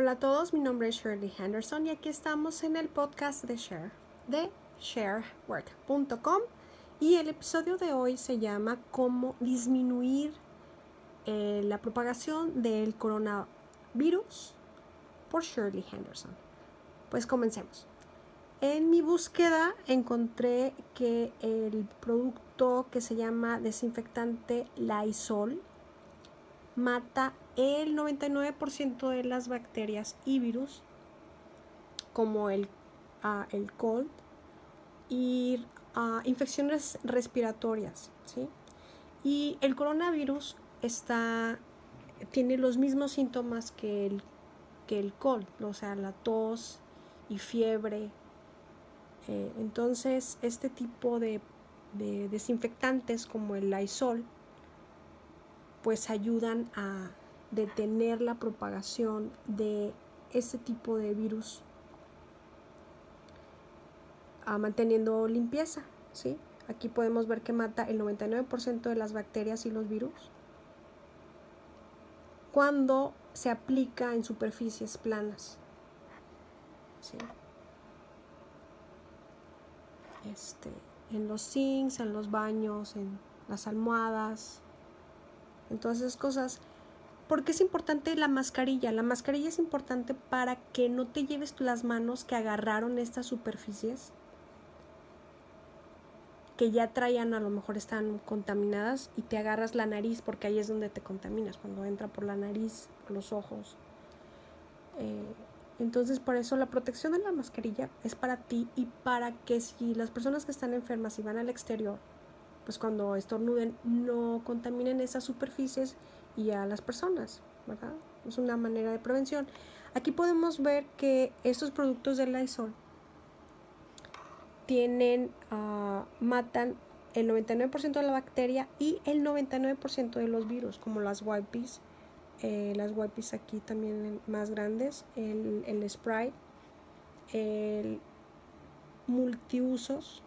Hola a todos, mi nombre es Shirley Henderson y aquí estamos en el podcast de Share de sharework.com y el episodio de hoy se llama Cómo disminuir eh, la propagación del coronavirus por Shirley Henderson. Pues comencemos. En mi búsqueda encontré que el producto que se llama desinfectante Lysol mata el 99% de las bacterias y virus como el, uh, el cold y uh, infecciones respiratorias. ¿sí? Y el coronavirus está, tiene los mismos síntomas que el, que el cold, o sea, la tos y fiebre, eh, entonces, este tipo de, desinfectantes como el Lysol, pues ayudan a detener la propagación de este tipo de virus a manteniendo limpieza, ¿sí? Aquí podemos ver que mata el 99% de las bacterias y los virus cuando se aplica en superficies planas. ¿sí? este, en los sinks, en los baños, en las almohadas, en todas esas cosas. porque es importante la mascarilla? La mascarilla es importante para que no te lleves las manos que agarraron estas superficies que ya traían, a lo mejor están contaminadas y te agarras la nariz porque ahí es donde te contaminas, cuando entra por la nariz, por los ojos. Eh, entonces, por eso la protección de la mascarilla es para ti y para que si las personas que están enfermas y van al exterior, pues cuando estornuden no contaminen esas superficies y a las personas, ¿verdad? Es una manera de prevención. Aquí podemos ver que estos productos de Lysol tienen, uh, matan el 99% de la bacteria y el 99% de los virus, como las wipes eh, las wipes aquí también más grandes, el, el spray, el multiusos.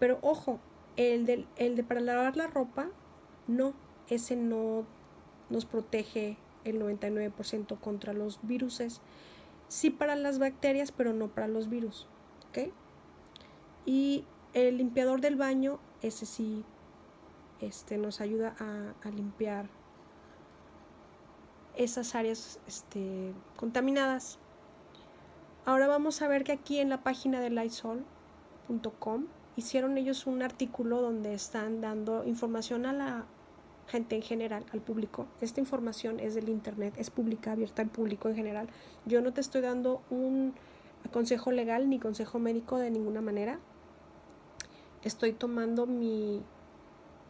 Pero ojo, el de, el de para lavar la ropa, no, ese no nos protege el 99% contra los viruses. Sí para las bacterias, pero no para los virus. Y el limpiador del baño, ese sí este, nos ayuda a, a limpiar esas áreas este, contaminadas. Ahora vamos a ver que aquí en la página de Lysol.com hicieron ellos un artículo donde están dando información a la gente en general, al público. Esta información es del Internet, es pública, abierta al público en general. Yo no te estoy dando un consejo legal ni consejo médico de ninguna manera. Estoy tomando mi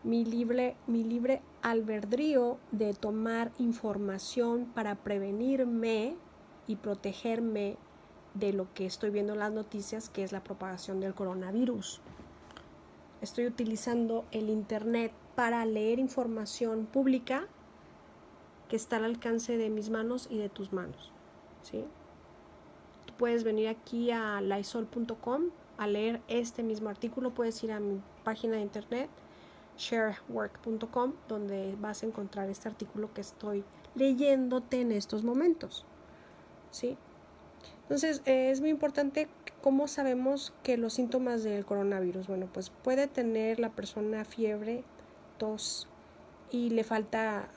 mi libre, mi libre albedrío de tomar información para prevenirme y protegerme de lo que estoy viendo en las noticias, que es la propagación del coronavirus. Estoy utilizando el Internet para leer información pública que está al alcance de mis manos y de tus manos. ¿sí? Tú puedes venir aquí a lysol.com a leer este mismo artículo, puedes ir a mi página de internet sharework.com donde vas a encontrar este artículo que estoy leyéndote en estos momentos. ¿Sí? Entonces, es muy importante cómo sabemos que los síntomas del coronavirus, bueno, pues puede tener la persona fiebre, tos y le falta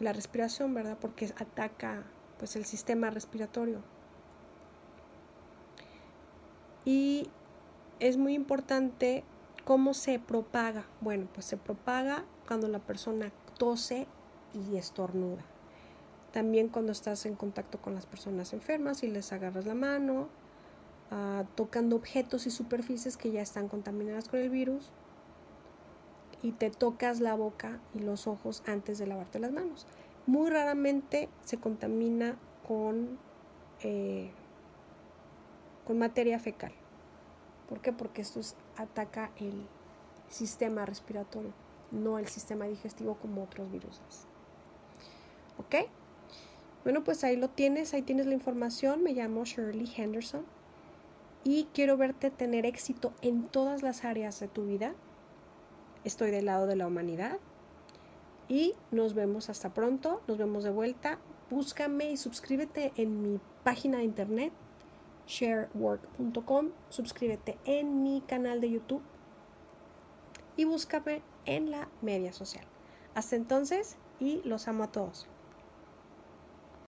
la respiración, ¿verdad? Porque ataca pues el sistema respiratorio. Y es muy importante ¿Cómo se propaga? Bueno, pues se propaga cuando la persona tose y estornuda. También cuando estás en contacto con las personas enfermas y les agarras la mano, tocando objetos y superficies que ya están contaminadas con el virus y te tocas la boca y los ojos antes de lavarte las manos. Muy raramente se contamina con, eh, con materia fecal. ¿Por qué? Porque esto ataca el sistema respiratorio, no el sistema digestivo como otros virus. ¿Ok? Bueno, pues ahí lo tienes, ahí tienes la información. Me llamo Shirley Henderson y quiero verte tener éxito en todas las áreas de tu vida. Estoy del lado de la humanidad y nos vemos hasta pronto, nos vemos de vuelta búscame y suscríbete en mi página de internet sharework.com, suscríbete en mi canal de YouTube y búscame en la media social. Hasta entonces y los amo a todos.